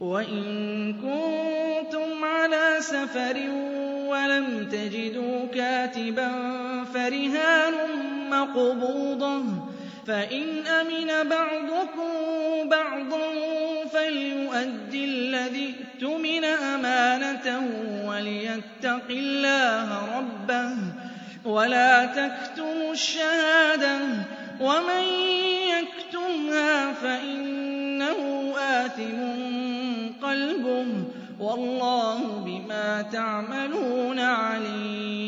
وَإِن كُنتُمْ عَلَىٰ سَفَرٍ وَلَمْ تَجِدُوا كَاتِبًا فَرِهَانٌ مَّقْبُوضَةٌ ۖ فَإِنْ أَمِنَ بَعْضُكُم بَعْضًا فَلْيُؤَدِّ الَّذِي اؤْتُمِنَ أَمَانَتَهُ وَلْيَتَّقِ اللَّهَ رَبَّهُ وَلَا تَكْتُمُوا الشَّهَادَةَ ۚ وَمَن يَكْتُمْهَا فَإِنَّهُ آثِمٌ وَاللَّهُ بِمَا تَعْمَلُونَ عَلِيمٌ.